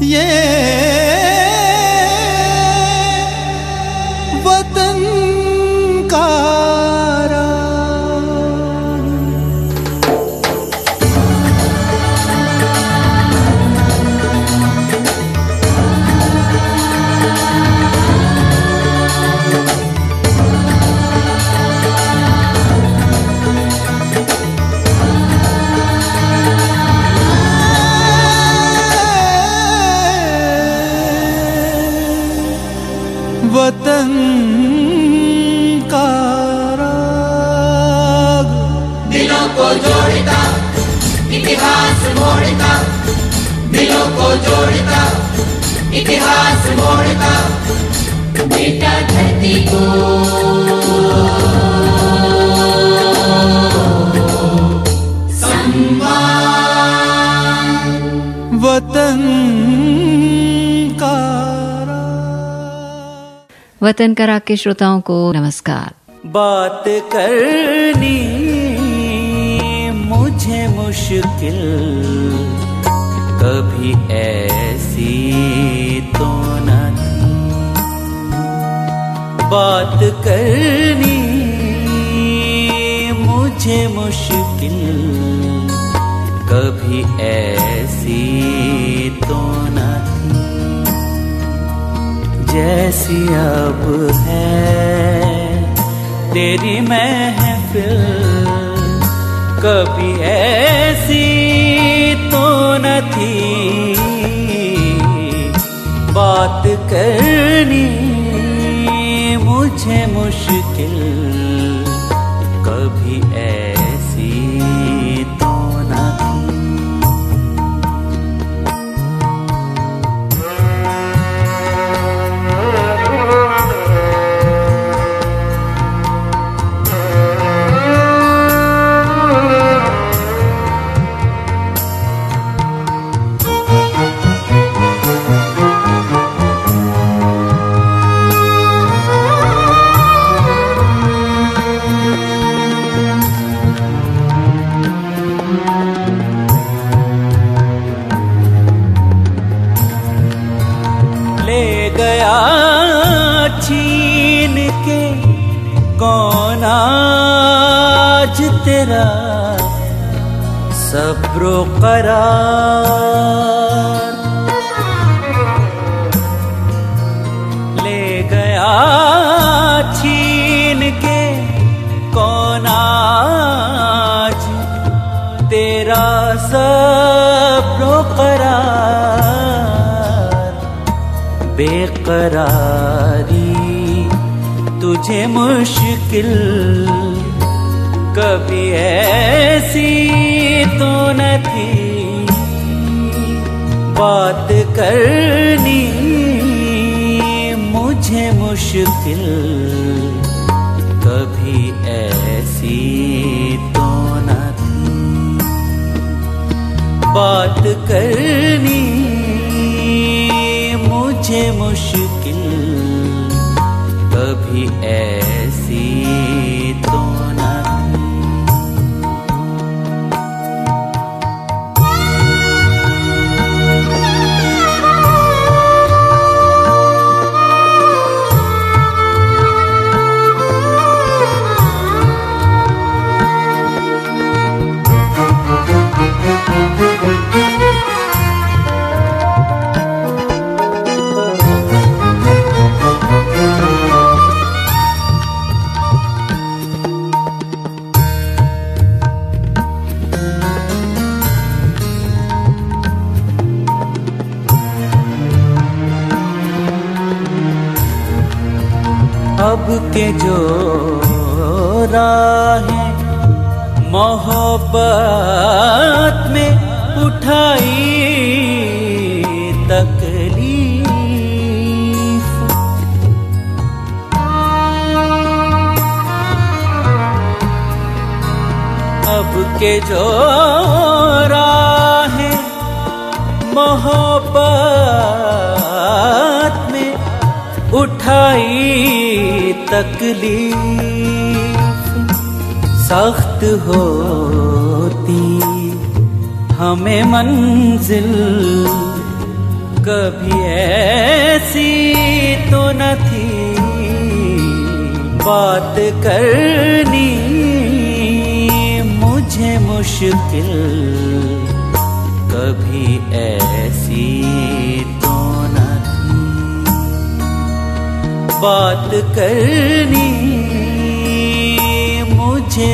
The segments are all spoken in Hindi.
Yeah. वतन करा के श्रोताओं को नमस्कार। बात करनी मुझे मुश्किल, कभी ऐसी तो न थी बात करनी मुझे मुश्किल, कभी ऐसी जैसी अब है। तेरी महफिल कभी ऐसी तो न थी। बात करनी मुझे मुश्किल तेरा सब्रो करार? ले गया छीन के कौन आज तेरा सब्रो करार? बेकरारी तुझे मुश्किल कभी ऐसी तो न थी। बात करनी मुझे मुश्किल कभी ऐसी तो न थी। बात करनी मुझे मुश्किल कभी ऐसी के जो राहें मोहब्बत में उठाई अब के जो राहें मोहब्बत में उठाई तकलीफ़ सख्त होती। हमें मंजिल कभी ऐसी तो न थी। बात करनी मुझे मुश्किल कभी ऐसी तो बात करनी मुझे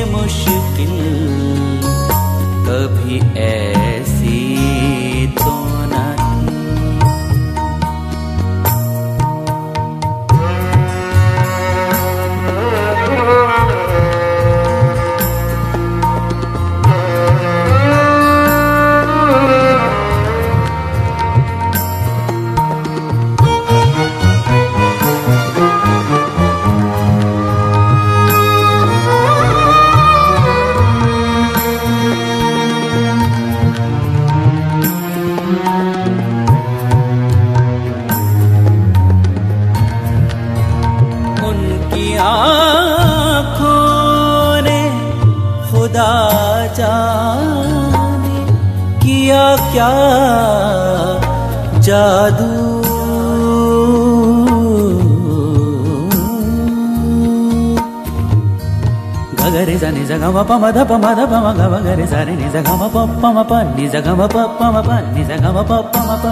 गगरे जाने जगा म प म ध प म ध प म ग म ग रे सा रे नि जगा म प प म प नि जगा म प प म प नि जगा म प प म प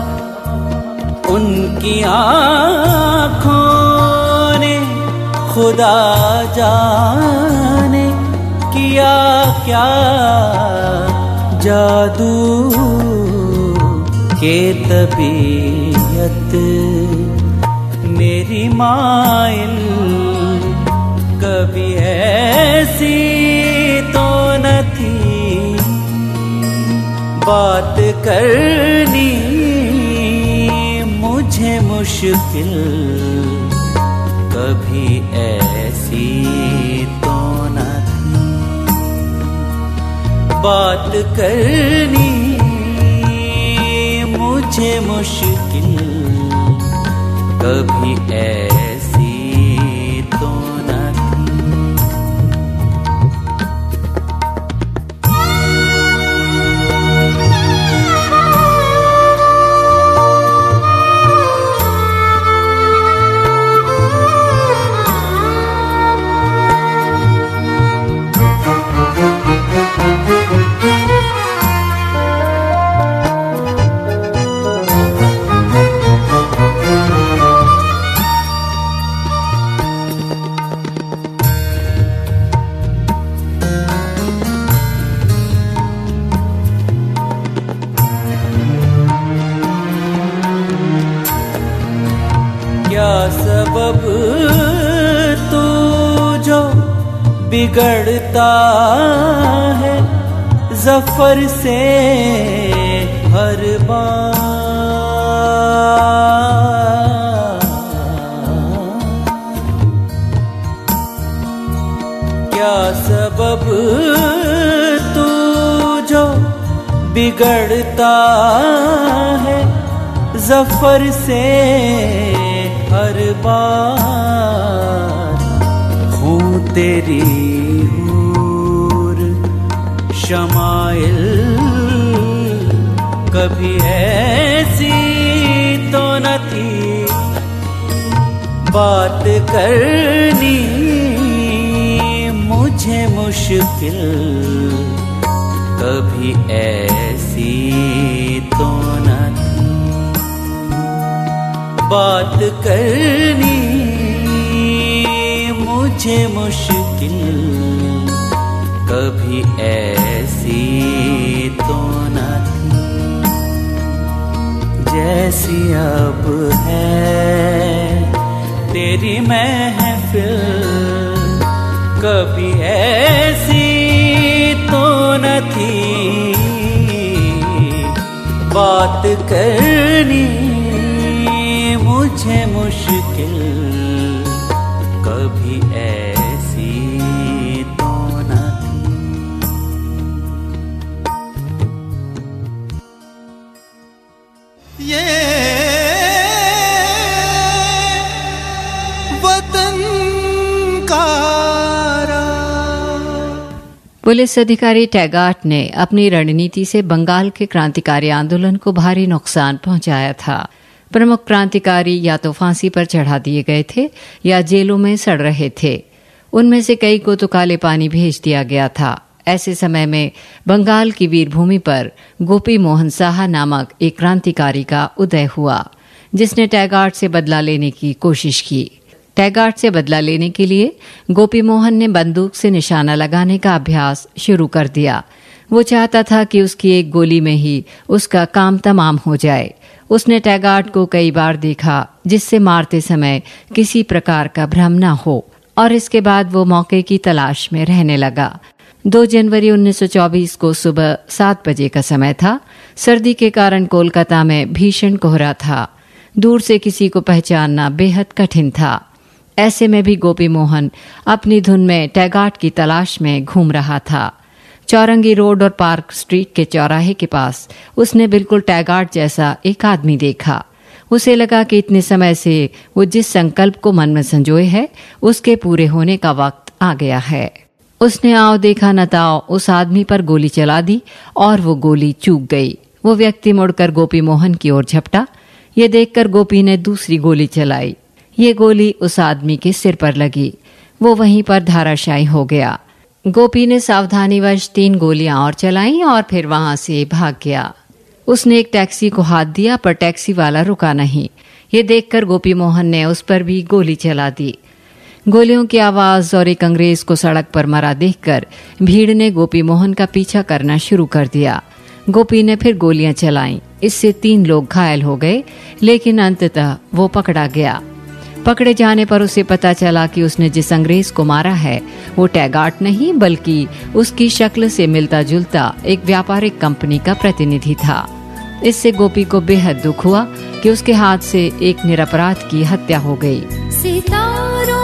उनकी आँखों ने खुदा जाने किया क्या जादू के तबीयत मेरी माइल कभी ऐसी बात करनी मुझे मुश्किल। कभी ऐसी तो न बात करनी मुझे मुश्किल। कभी ऐसी है ज़फ़र से हर बार। हूँ तेरी हूर, शमाइल कभी ऐसी तो न थी। बात करनी मुझे मुश्किल, कभी ऐसी तो न थी बात करनी मुझे मुश्किल। कभी ऐसी तो न थी जैसी अब है। तेरी महफिल कभी ऐसी तो न थी। बात करनी मुझे मुश्किल पुलिस अधिकारी टैगाट ने अपनी रणनीति से बंगाल के क्रांतिकारी आंदोलन को भारी नुकसान पहुँचाया था। प्रमुख क्रांतिकारी या तो फांसी पर चढ़ा दिए गए थे या जेलों में सड़ रहे थे। उनमें से कई को तो काले पानी भेज दिया गया था। ऐसे समय में बंगाल की वीरभूमि पर गोपी मोहन साहा नामक एक क्रांतिकारी का उदय हुआ, जिसने टैगार्ड से बदला लेने की कोशिश की। टैगार्ड से बदला लेने के लिए गोपी मोहन ने बंदूक से निशाना लगाने का अभ्यास शुरू कर दिया। वो चाहता था कि उसकी एक गोली में ही उसका काम तमाम हो जाए। उसने टैगार्ड को कई बार देखा, जिससे मारते समय किसी प्रकार का भ्रम न हो, और इसके बाद वो मौके की तलाश में रहने लगा। 2 जनवरी 1924 को सुबह सात बजे का समय था। सर्दी के कारण कोलकाता में भीषण कोहरा था। दूर से किसी को पहचानना बेहद कठिन था। ऐसे में भी गोपी मोहन अपनी धुन में टैगाट की तलाश में घूम रहा था। चौरंगी रोड और पार्क स्ट्रीट के चौराहे के पास उसने बिल्कुल टैगाट जैसा एक आदमी देखा। उसे लगा कि इतने समय से वो जिस संकल्प को मन में संजोए है, उसके पूरे होने का वक्त आ गया है। उसने आओ देखा न ताओ उस आदमी पर गोली चला दी और वो गोली चूक गई। वो व्यक्ति मुड़कर गोपी मोहन की ओर झपटा। ये देखकर गोपी ने दूसरी गोली चलाई। ये गोली उस आदमी के सिर पर लगी। वो वहीं पर धाराशायी हो गया। गोपी ने सावधानीवश तीन गोलियाँ और चलाई और फिर वहाँ से भाग गया। उसने एक टैक्सी को हाथ दिया, पर टैक्सी वाला रुका नहीं। ये देखकर गोपी मोहन ने उस पर भी गोली चला दी। गोलियों की आवाज़ और एक अंग्रेज़ को सड़क पर मरा देखकर भीड़ ने गोपी मोहन का पीछा करना शुरू कर दिया। गोपी ने फिर गोलियाँ चलाईं। इससे तीन लोग घायल हो गए, लेकिन अंततः वो पकड़ा गया। पकड़े जाने पर उसे पता चला कि उसने जिस अंग्रेज़ को मारा है, वो टैगार्ट नहीं, बल्कि उसकी शक्ल से मिलता जुलता एक व्यापारिक कंपनी का प्रतिनिधि था। इससे गोपी को बेहद दुख हुआ कि उसके हाथ से एक निरपराध की हत्या हो गई। सितारों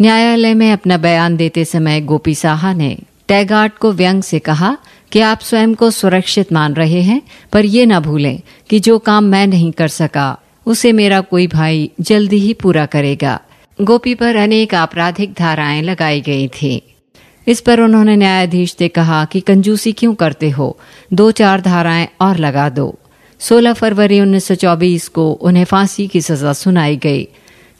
न्यायालय में अपना बयान देते समय गोपी साहा ने टैगार्ड को व्यंग से कहा कि आप स्वयं को सुरक्षित मान रहे हैं, पर ये न भूलें कि जो काम मैं नहीं कर सका, उसे मेरा कोई भाई जल्दी ही पूरा करेगा। गोपी पर अनेक आपराधिक धाराएँ लगाई गई थी। इस पर उन्होंने न्यायाधीश से कहा कि कंजूसी क्यों करते हो? दो चार धाराएँ और लगा दो। 16 फरवरी 1924 को उन्हें फांसी की सजा सुनाई गई।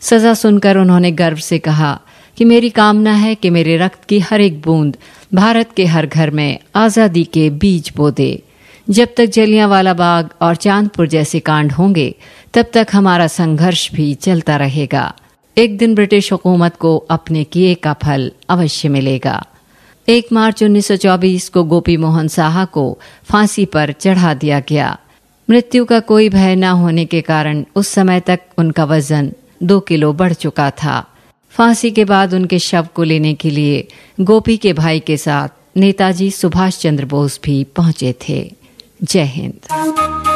सजा सुनकर उन्होंने गर्व से कहा कि मेरी कामना है कि मेरे रक्त की हर एक बूंद भारत के हर घर में आज़ादी के बीज बो दे जब तक जलियांवाला बाग और चांदपुर जैसे कांड होंगे, तब तक हमारा संघर्ष भी चलता रहेगा। एक दिन ब्रिटिश हुकूमत को अपने किए का फल अवश्य मिलेगा। एक मार्च 1924 को गोपी मोहन साहा को फांसी पर चढ़ा दिया गया। मृत्यु का कोई भय न होने के कारण उस समय तक उनका वज़न दो किलो बढ़ चुका था। फांसी के बाद उनके शव को लेने के लिए गोपी के भाई के साथ नेताजी सुभाष चंद्र बोस भी पहुँचे थे। जय हिंद।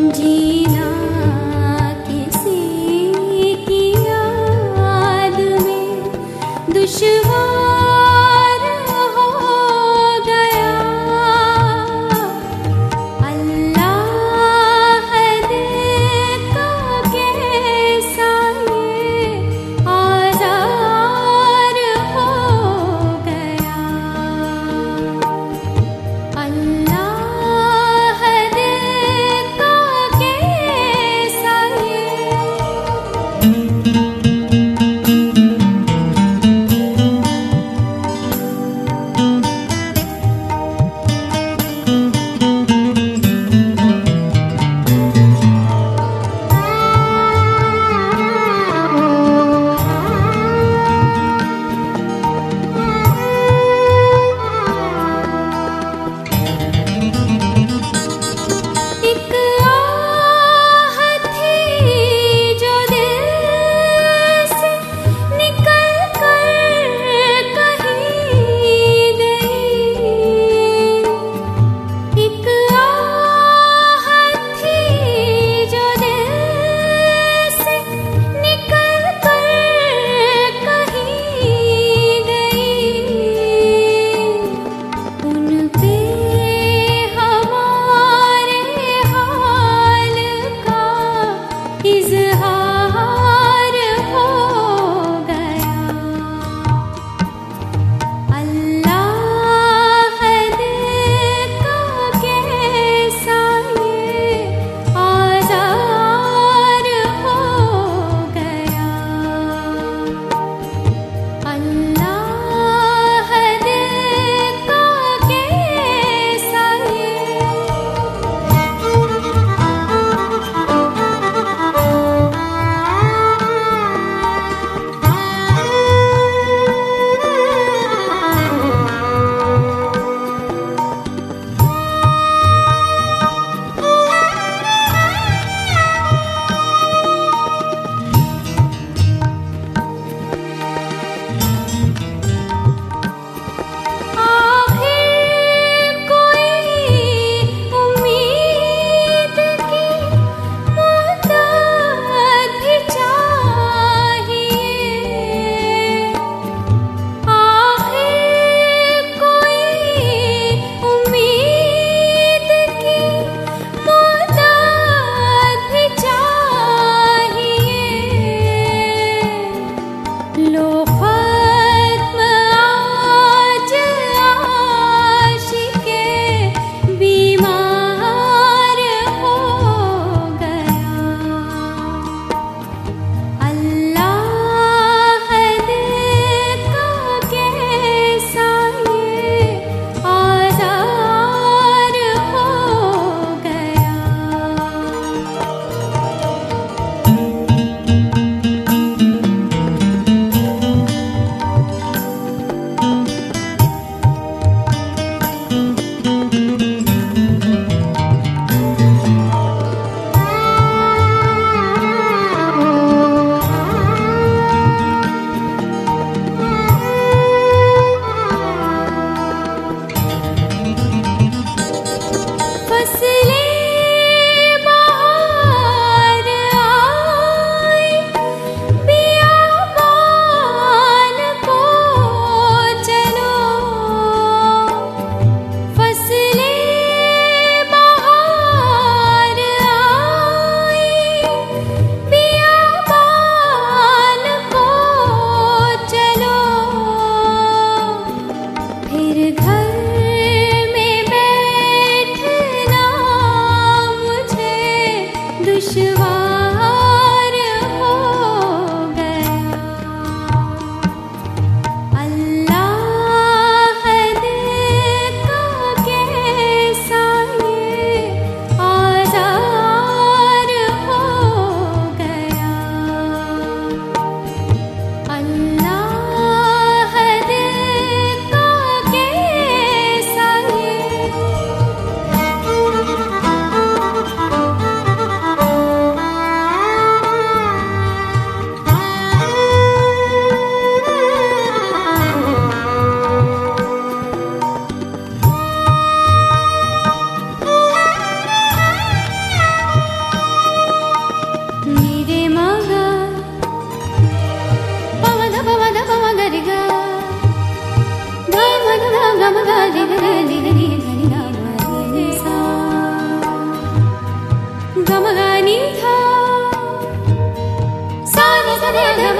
जीव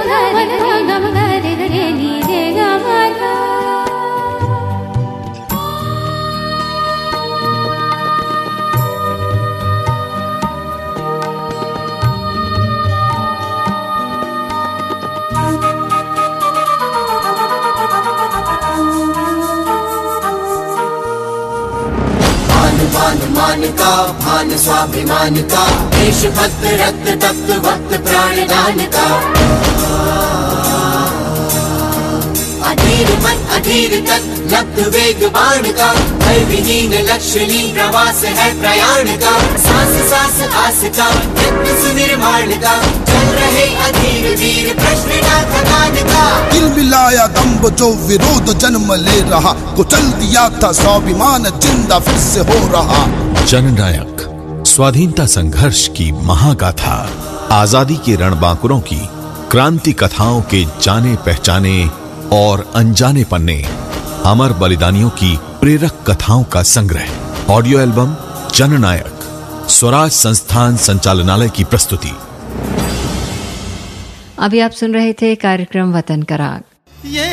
诶 बलवान मान का, भान स्वाभिमान का देशभक्त रक्त तप्त भक्त प्राणदान का। अधीर मन, अधीर तक लब्ध वेग बाण का। भय विहीन लक्ष्यहीन प्रवास है प्रयाण का। सांस सांस आस का यत्न सुनिर्माण का। चल रहे अधीर वीर प्रश्न ना थकान का। दिल मिलाया दम्ब जो विरोध जन्म ले रहा। कुचल दिया था स्वाभिमान ज़िंदा फिर से हो रहा। जननायक स्वाधीनता संघर्ष की महागाथा। आज़ादी के रणबांकुरों की क्रांति कथाओं के जाने पहचाने और अनजाने पन्ने। अमर बलिदानियों की प्रेरक कथाओं का संग्रह। ऑडियो एल्बम जननायक स्वराज संस्थान संचालनालय की प्रस्तुति। अभी आप सुन रहे थे कार्यक्रम वतन कराग ये